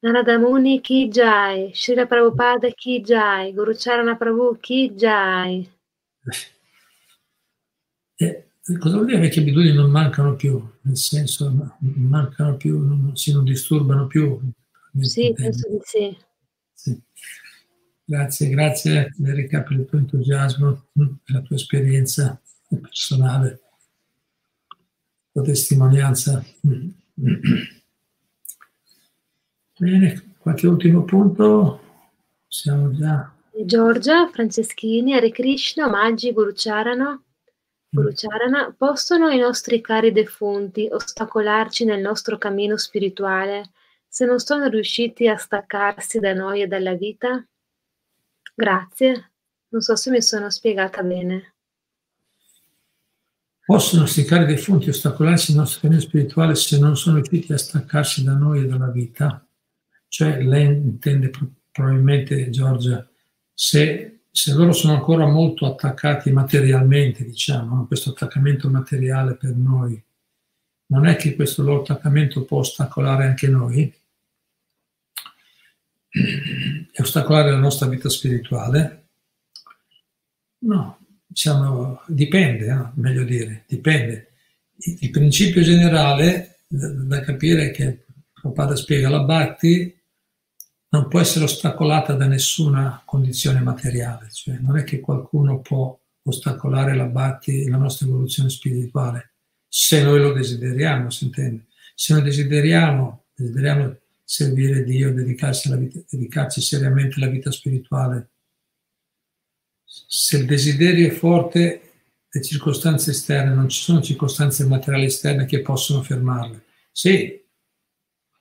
Narada Muni Ki Jai, Srila Prabhupada Ki Jai, Guru Charana Prabhu Ki Jai. Eh, cosa vuol dire vecchie abitudini non mancano più? Nel senso, non mancano più, non, si non disturbano più? Sì, penso di sì. sì. Grazie, grazie Erika per il tuo entusiasmo, per mm, la tua esperienza personale, la tua testimonianza. Mm. Bene, qualche ultimo punto? Siamo già. Giorgia, Franceschini, Hare Krishna, omaggi, Gurucharana. Gurucharana, possono i nostri cari defunti ostacolarci nel nostro cammino spirituale se non sono riusciti a staccarsi da noi e dalla vita? Grazie, non so se mi sono spiegata bene. Possono questi cari defunti ostacolarsi il nostro cammino spirituale se non sono riusciti a staccarsi da noi e dalla vita? Cioè, lei intende probabilmente, Giorgia, se, se loro sono ancora molto attaccati materialmente, diciamo, questo attaccamento materiale per noi, non è che questo loro attaccamento può ostacolare anche noi? E ostacolare la nostra vita spirituale? No, diciamo, dipende, no? meglio dire, dipende. Il principio generale da capire è che Prabhupada spiega la Bhakti non può essere ostacolata da nessuna condizione materiale, cioè non è che qualcuno può ostacolare la Bhakti, la nostra evoluzione spirituale, se noi lo desideriamo, si intende. Se noi desideriamo, desideriamo servire Dio, dedicarsi, vita, dedicarci seriamente alla vita spirituale. Se il desiderio è forte, le circostanze esterne, non ci sono circostanze materiali esterne che possono fermarle. Sì,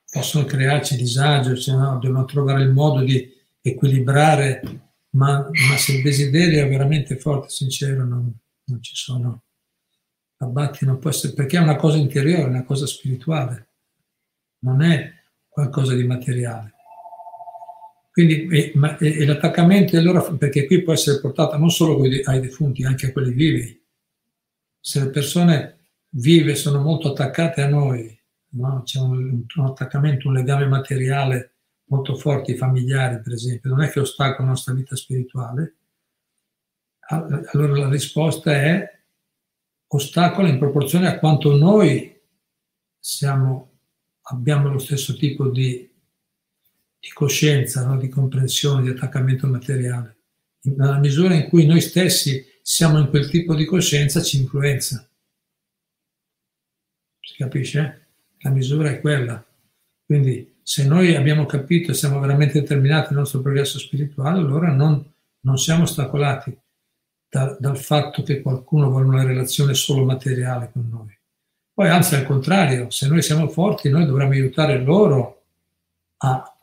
possono crearci disagio, cioè no, devono trovare il modo di equilibrare, ma, ma se il desiderio è veramente forte, sincero, non, non ci sono. Abbatti non può essere, perché è una cosa interiore, una cosa spirituale. Non è qualcosa di materiale. Quindi e, ma, e, e l'attaccamento allora, perché qui può essere portata non solo ai defunti, anche a quelli vivi. Se le persone vive sono molto attaccate a noi, no? c'è un, un, attaccamento, un legame materiale molto forte, i familiari per esempio, non è che ostacola la nostra vita spirituale, allora la risposta è ostacola in proporzione a quanto noi siamo abbiamo lo stesso tipo di, di coscienza, no? di comprensione, di attaccamento materiale. Nella misura in cui noi stessi siamo in quel tipo di coscienza ci influenza. Si capisce? La misura è quella. Quindi se noi abbiamo capito e siamo veramente determinati nel nostro progresso spirituale, allora non, non siamo ostacolati da, dal fatto che qualcuno vuole una relazione solo materiale con noi. Poi anzi al contrario, se noi siamo forti, noi dovremmo aiutare loro a...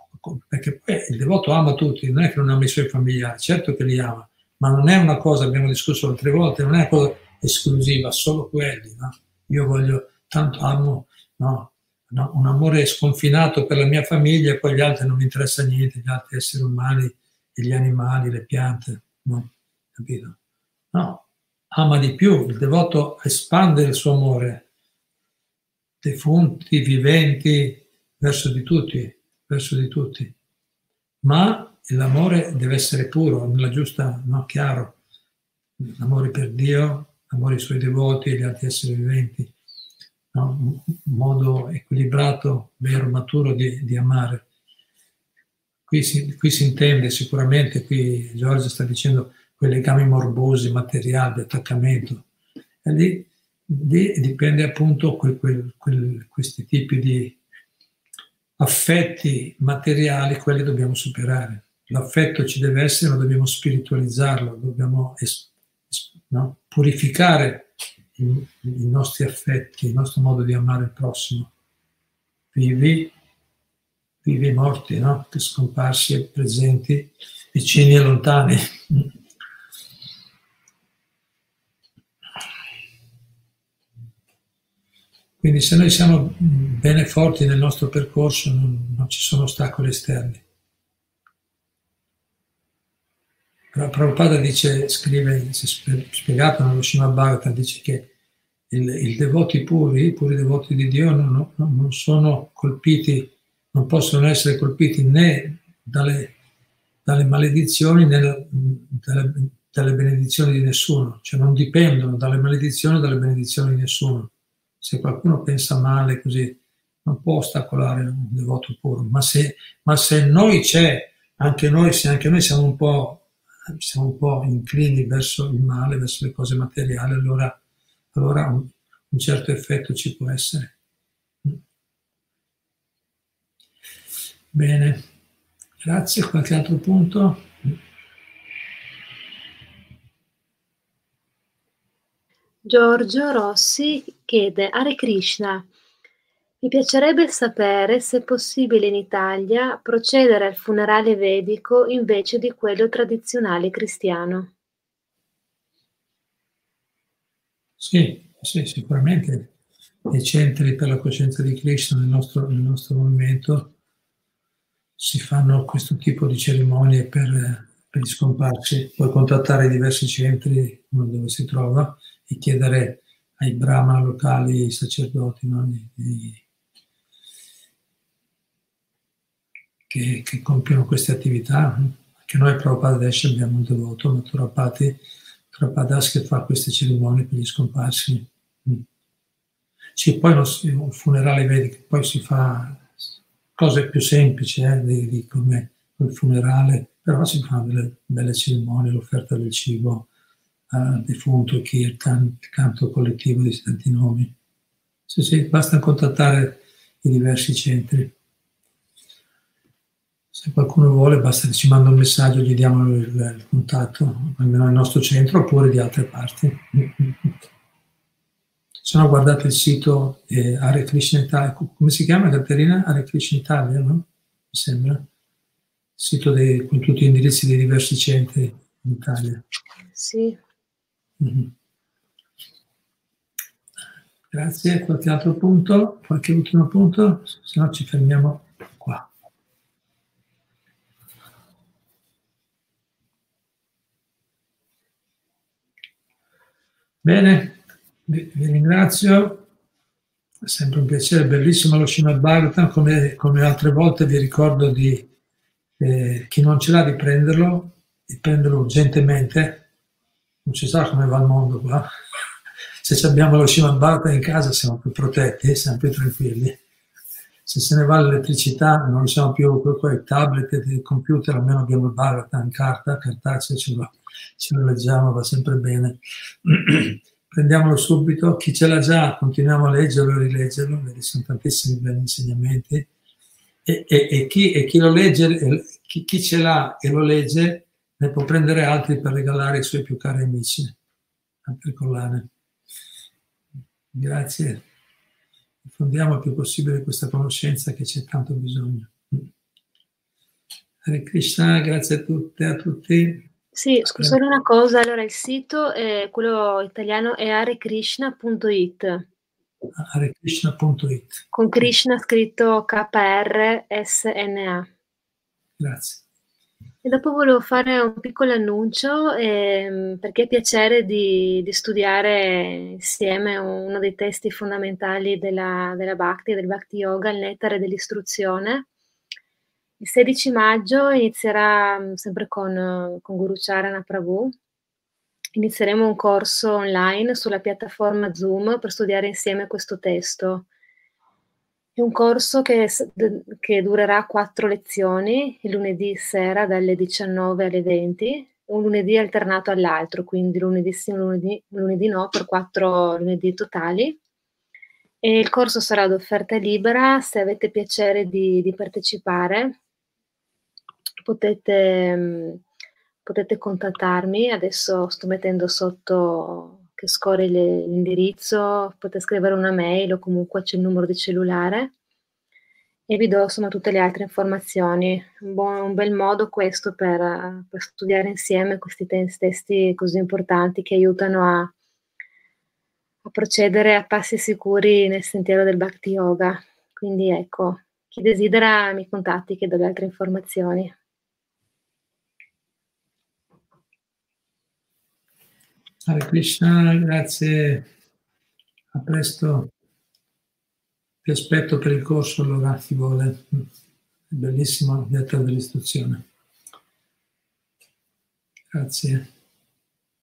perché poi il devoto ama tutti, non è che non ama i suoi familiari, certo che li ama, ma non è una cosa, abbiamo discusso altre volte, non è una cosa esclusiva, solo quelli. No? Io voglio, tanto amo, no? No, un amore sconfinato per la mia famiglia e poi gli altri non mi interessa niente, gli altri esseri umani, gli animali, le piante, no? Capito? No, ama di più, il devoto espande il suo amore, defunti, viventi, verso di tutti, verso di tutti. Ma l'amore deve essere puro, nella giusta, no, chiaro. L'amore per Dio, l'amore ai suoi devoti e gli altri esseri viventi. No? Un modo equilibrato, vero, maturo di, di amare. Qui si, qui si, intende sicuramente, qui Giorgio sta dicendo quei legami morbosi, materiali, di attaccamento. E lì, lì dipende appunto quel, quel, quel, questi tipi di affetti materiali, quelli dobbiamo superare l'affetto ci deve essere, ma dobbiamo spiritualizzarlo, dobbiamo es- no? purificare i, i, nostri affetti, il nostro modo di amare il prossimo. Vivi, vivi e morti, no? scomparsi e presenti, vicini e lontani. Quindi se noi siamo bene forti nel nostro percorso non, non ci sono ostacoli esterni. Prabhupada dice, scrive, spiegato nello Srimad Bhagavatam, dice che il, il, devoti puri, i puri devoti di Dio non, non, sono colpiti, non possono essere colpiti né dalle, dalle maledizioni né dalle, dalle, benedizioni di nessuno, cioè non dipendono dalle maledizioni o dalle benedizioni di nessuno. Se qualcuno pensa male così, non può ostacolare un devoto puro, ma se, ma se noi c'è, anche noi, se anche noi siamo un po' siamo un po' inclini verso il male, verso le cose materiali, allora, allora un, un certo effetto ci può essere. Bene, grazie. Qualche altro punto? Giorgio Rossi chiede Hare Krishna. Mi piacerebbe sapere se è possibile in Italia procedere al funerale vedico invece di quello tradizionale cristiano. Sì, sì, sicuramente nei centri per la coscienza di Krishna nel nostro, nel nostro movimento si fanno questo tipo di cerimonie per, per gli scomparsi. Puoi contattare diversi centri dove si trova e chiedere ai brahmana locali, ai sacerdoti, no? I, i, che, che compiono queste attività. Anche noi a Prabhupada adesso abbiamo un devoto, Maturapati Prabhupadas, che fa queste cerimonie per gli scomparsi. Sì, poi il funerale vedi che poi si fa cose più semplici eh, di, di come il funerale, però si fanno delle belle cerimonie, l'offerta del cibo defunto, kirtan, il canto collettivo di tanti nomi. Sì, sì, basta contattare i diversi centri. Se qualcuno vuole, basta che ci manda un messaggio, gli diamo il, il contatto, almeno nel nostro centro oppure di altre parti. Se no, guardate il sito eh, Hare Krishna Italia, come si chiama Caterina? Hare Krishna Italia, no? Mi sembra. Il sito dei, con tutti gli indirizzi dei diversi centri in Italia. Sì. Mm-hmm. Grazie. Qualche altro punto? Qualche ultimo punto? Se no ci fermiamo Bene, vi, ringrazio, è sempre un piacere, bellissimo lo Srimad Bhagavatam, come, come altre volte vi ricordo di eh, chi non ce l'ha di prenderlo, di prenderlo urgentemente, non si sa come va il mondo qua, (laughs) se abbiamo lo Srimad Bhagavatam in casa siamo più protetti, siamo più tranquilli, se se ne va l'elettricità non siamo più con i tablet e il computer, almeno abbiamo il Bhagavatam in carta, cartaceo ce l'ho ce lo leggiamo, va sempre bene. (clears throat) prendiamolo subito, chi ce l'ha già continuiamo a leggerlo e rileggerlo, vedi sono tantissimi belli insegnamenti, e, e, e, chi, e chi, lo legge, chi, chi, ce l'ha e lo legge ne può prendere altri per regalare ai suoi più cari amici, altre collane. Grazie, diffondiamo il più possibile questa conoscenza che c'è tanto bisogno. Hare Krishna, grazie a tutte e a tutti. Sì, scusa solo una cosa, allora il sito, è, quello italiano, è arekrishna.it. arekrishna.it. Con Krishna scritto K-R-S-N-A. Grazie. E dopo volevo fare un piccolo annuncio, ehm, perché è piacere di, di, studiare insieme uno dei testi fondamentali della, della Bhakti, del Bhakti Yoga, il nettare dell'istruzione il 16 maggio inizierà mm, sempre con, con Guru Charana Prabhu. Inizieremo un corso online sulla piattaforma Zoom per studiare insieme questo testo. È un corso che, che durerà quattro lezioni, il lunedì sera dalle 19 alle 20, un lunedì alternato all'altro, quindi lunedì sì, lunedì, lunedì no, per quattro lunedì totali. E il corso sarà ad offerta libera, se avete piacere di, di partecipare potete, mm, potete contattarmi, adesso sto mettendo sotto che scorre l'indirizzo, potete scrivere una mail o comunque c'è il numero di cellulare e vi do insomma tutte le altre informazioni. Un, buon, un bel modo questo per, per studiare insieme questi testi così importanti che aiutano a, a procedere a passi sicuri nel sentiero del Bhakti Yoga. Quindi ecco, chi desidera mi contatti che do le altre informazioni. Hare Krishna, grazie, a presto. Ti aspetto per il corso allora, chi vuole. Bellissimo lettera dell'istruzione. Grazie.